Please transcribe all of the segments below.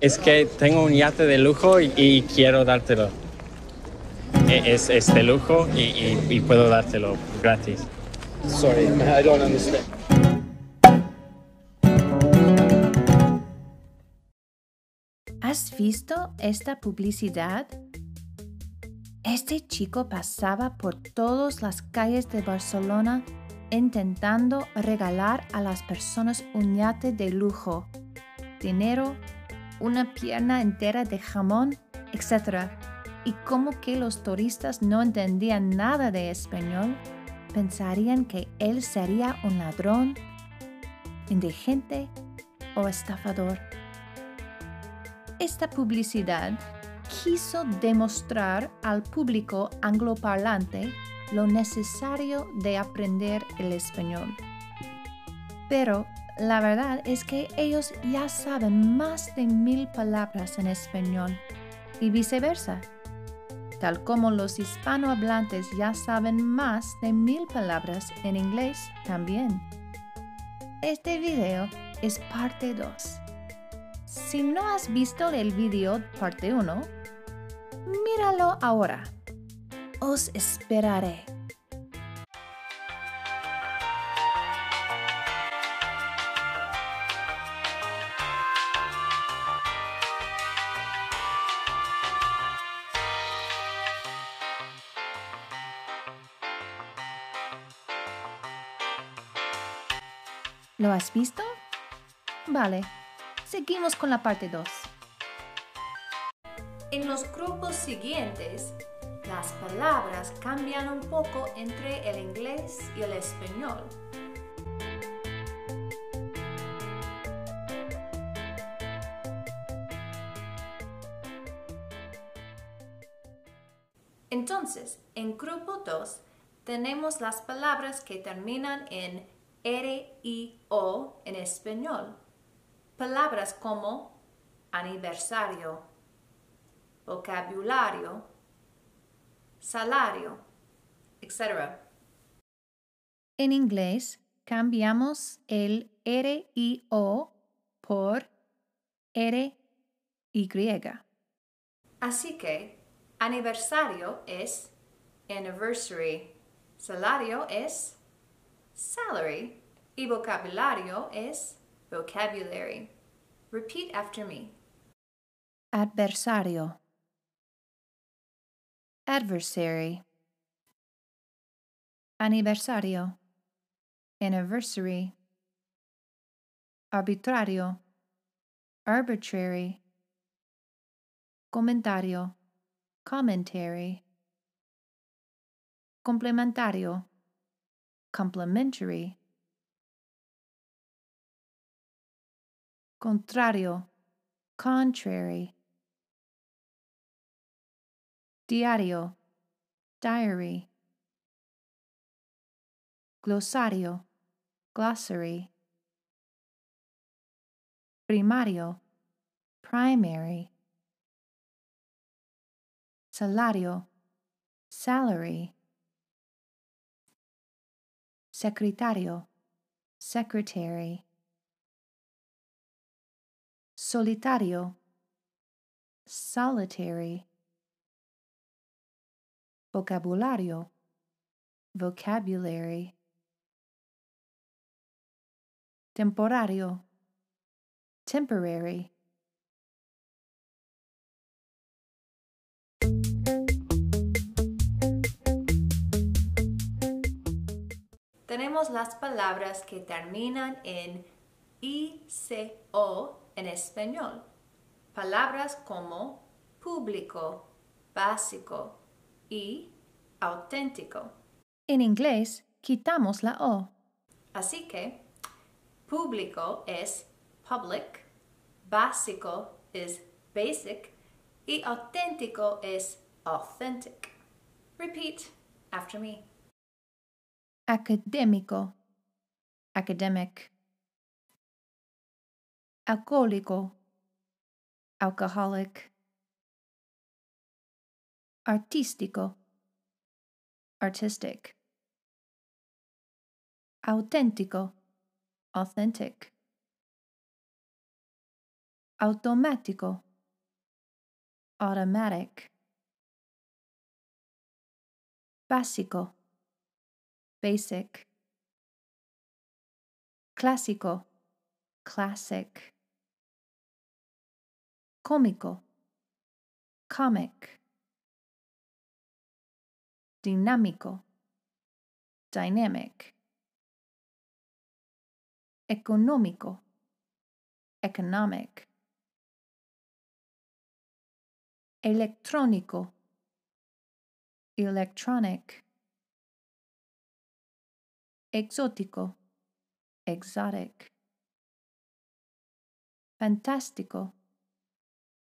Es que tengo un yate de lujo y, y quiero dártelo. E- Es, es de lujo y, y- y puedo dártelo gratis. Sorry, I don't understand. ¿Has visto esta publicidad? Este chico pasaba por todas las calles de Barcelona intentando regalar a las personas un yate de lujo, dinero, una pierna entera de jamón, etc. Y como que los turistas no entendían nada de español, pensarían que él sería un ladrón, indigente o estafador. Esta publicidad quiso demostrar al público angloparlante lo necesario de aprender el español. Pero la verdad es que ellos ya saben más de mil palabras en español y viceversa, tal como los hispanohablantes ya saben más de mil palabras en inglés también. Este video es parte 2. Si no has visto el video parte 1, míralo ahora. Os esperaré. ¿Lo has visto? Vale, seguimos con la parte 2. En los grupos siguientes, las palabras cambian un poco entre el inglés y el español. Entonces, en grupo 2 tenemos las palabras que terminan en R y O en español. Palabras como aniversario, vocabulario, salario, etc. En inglés cambiamos el R y O por R y. Así que aniversario es anniversary, salario es salary y vocabulario es vocabulary. Repeat after me. Adversario. Adversary. Aniversario. Anniversary. Arbitrario. Arbitrary. Comentario. Commentary. Complementario. Complementary. Contrario. Contrary. Diario. Diary. Glossario, Glossary. Primario. Primary. Salario. Salary. Secretario. Secretary. Solitario. Solitary. Vocabulario. Vocabulary. Temporario. Temporary. Las palabras que terminan en ICO en español. Palabras como público, básico y auténtico. En inglés, quitamos la O. Así que, público es public, básico es basic y auténtico es authentic. Repeat after me. Académico, academic. Alcohólico, alcoholic. Artístico, artistic. Auténtico, authentic. automático, automatic, básico, basic, clásico, classic, cómico, comic, dinámico, dynamic, económico, economic, electrónico, electronic, exótico, exotic, fantástico,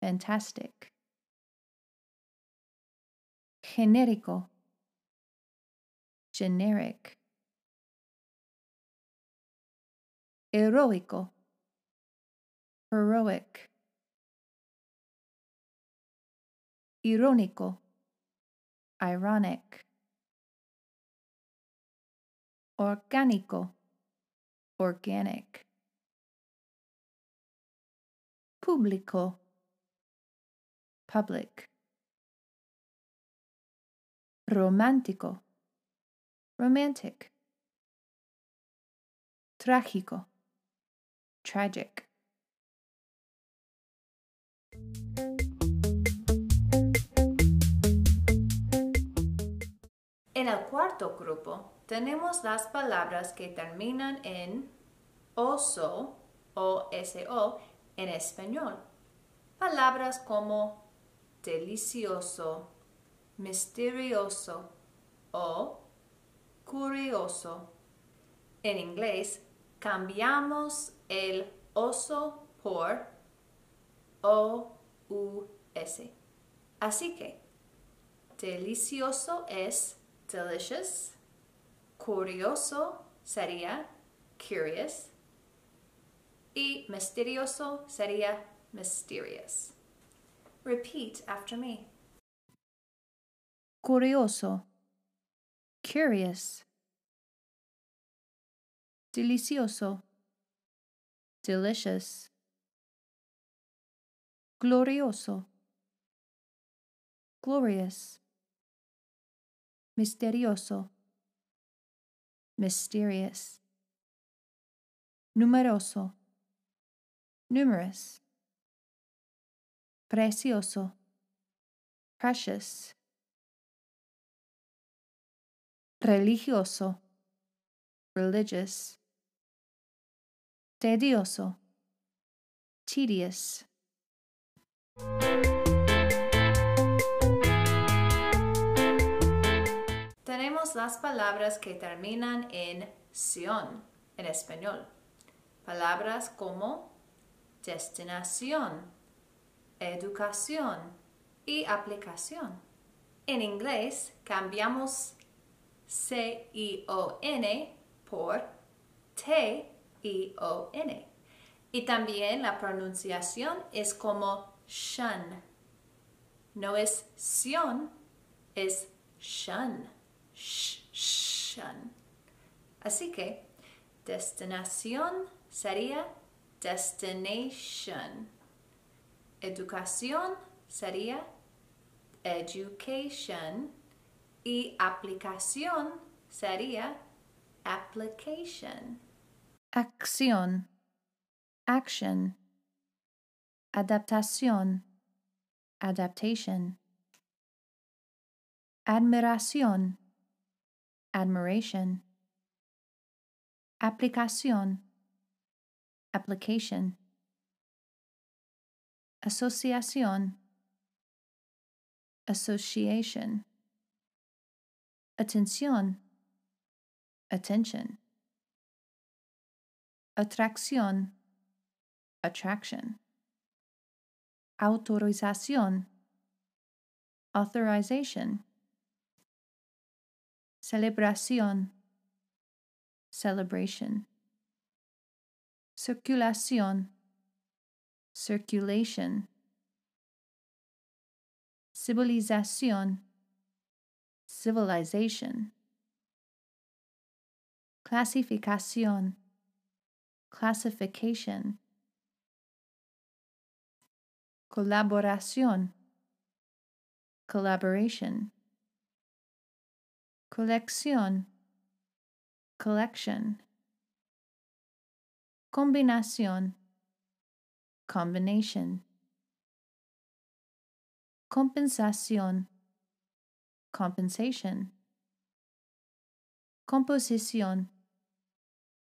fantastic, genérico, generic, heroico, heroic, irónico, ironic, orgánico, organic, público, public, romántico, romantic, trágico, tragic. En el cuarto grupo tenemos las palabras que terminan en oso o so en español. Palabras como delicioso, misterioso o curioso. En inglés cambiamos el oso por o-u-s. Así que delicioso es delicious, curioso sería curious y misterioso sería mysterious. Repeat after me. Curioso, curious, delicioso, delicious, glorioso, glorious, misterioso, mysterious, numeroso, numerous, precioso, precious, religioso, religious, tedioso, tedious. Las palabras que terminan en ción en español. Palabras como destinación, educación y aplicación. En inglés cambiamos C-I-O-N por T-I-O-N. Y también la pronunciación es como shun. No es sion, es shun. Así que destinación sería destination. Educación sería education y aplicación sería application. Acción, action. Adaptación, adaptation. Admiración, admiration. Aplicación, application. Asociación, association. Atención, attention. Atracción, attraction. Autorización, authorization. Celebración, celebration. Circulación, circulation. Civilización, civilization. Clasificación, classification. colaboración, collaboration, colección, collection, combinación, combination, compensación, compensation, composición,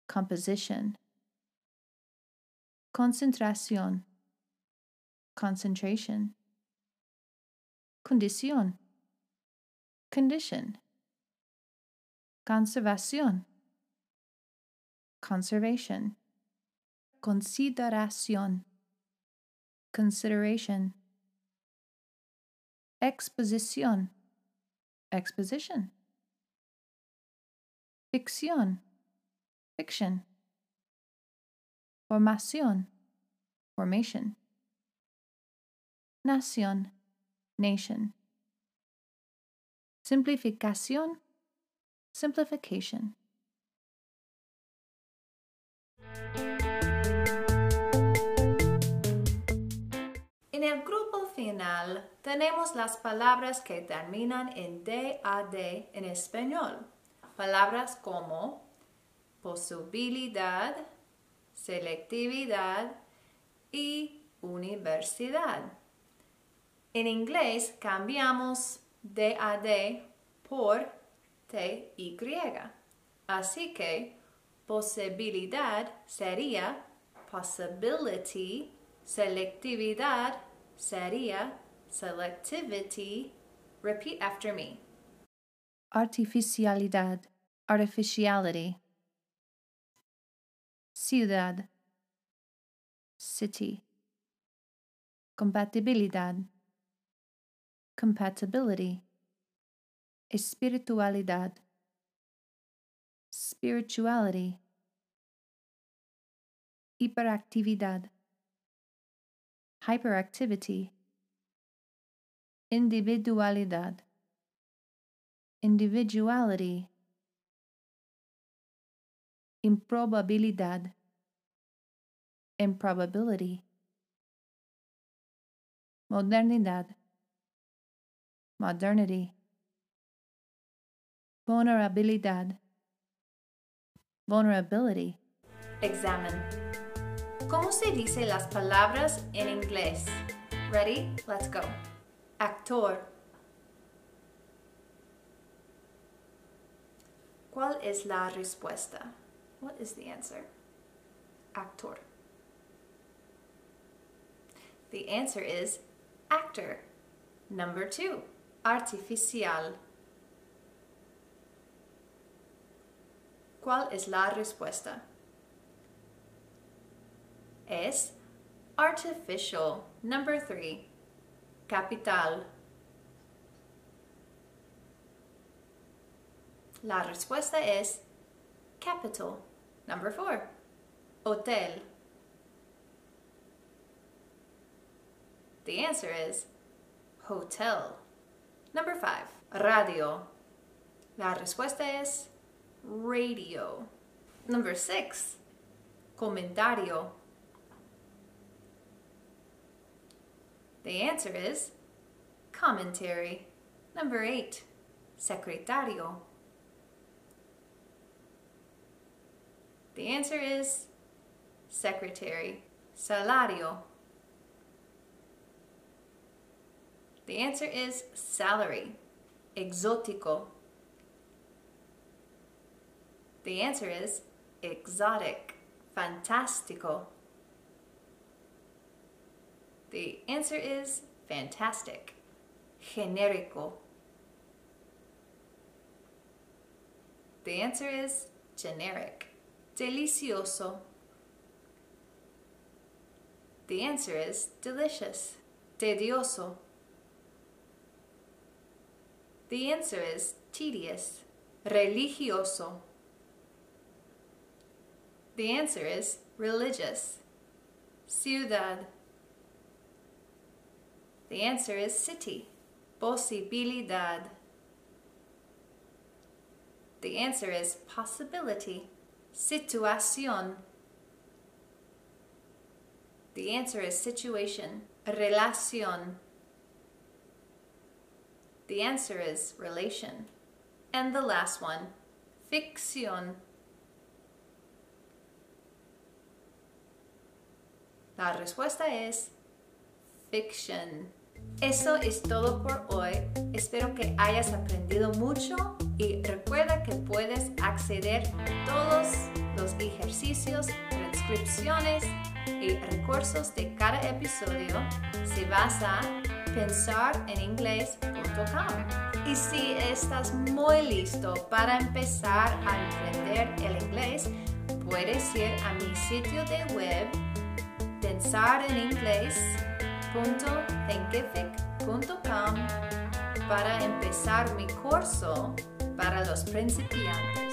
composition, concentración, concentration, condición, condition, conservación, conservation, consideración, consideration, exposición, exposition, ficción, fiction, formación, formation, nación, nation, simplificación, simplification. En el grupo final tenemos las palabras que terminan en DAD en español. Palabras como posibilidad, selectividad y universidad. En inglés cambiamos DAD por TY. Así que posibilidad sería possibility, selectividad sería selectivity. Repeat after me. Artificialidad, artificiality. Ciudad, city. Compatibilidad, compatibility. Espiritualidad, spirituality. Hiperactividad, hyperactivity. Individualidad, individuality. Improbabilidad, improbability. Modernidad, modernity. Vulnerabilidad, vulnerability. Examen. ¿Cómo se dice las palabras en inglés? Ready? Let's go. Actor. ¿Cuál es la respuesta? What is the answer? Actor. The answer is actor. Number two, artificial. ¿Cuál es la respuesta? Es artificial. Number three, capital. La respuesta es capital. Number four, hotel. The answer is hotel. Number five, radio. La respuesta es radio. Number six, comentario. The answer is commentary. Number eight, secretario. The answer is secretary. Salario. The answer is salary. Exótico. The answer is exotic. Fantastico. The answer is fantastic. Genérico. The answer is generic. Delicioso. The answer is delicious. Tedioso. The answer is tedious. Religioso. The answer is religious. Ciudad. The answer is city. Posibilidad. The answer is possibility. Situación. The answer is situation. Relación. The answer is relation. And the last one, ficción. La respuesta es fiction. Eso es todo por hoy. Espero que hayas aprendido mucho y recuerda que puedes acceder a todos los ejercicios, transcripciones y recursos de cada episodio si vas a pensareninglés.com. Y si estás muy listo para empezar a aprender el inglés, puedes ir a mi sitio de web pensareninglés.thinkific.com para empezar mi curso para los principiantes.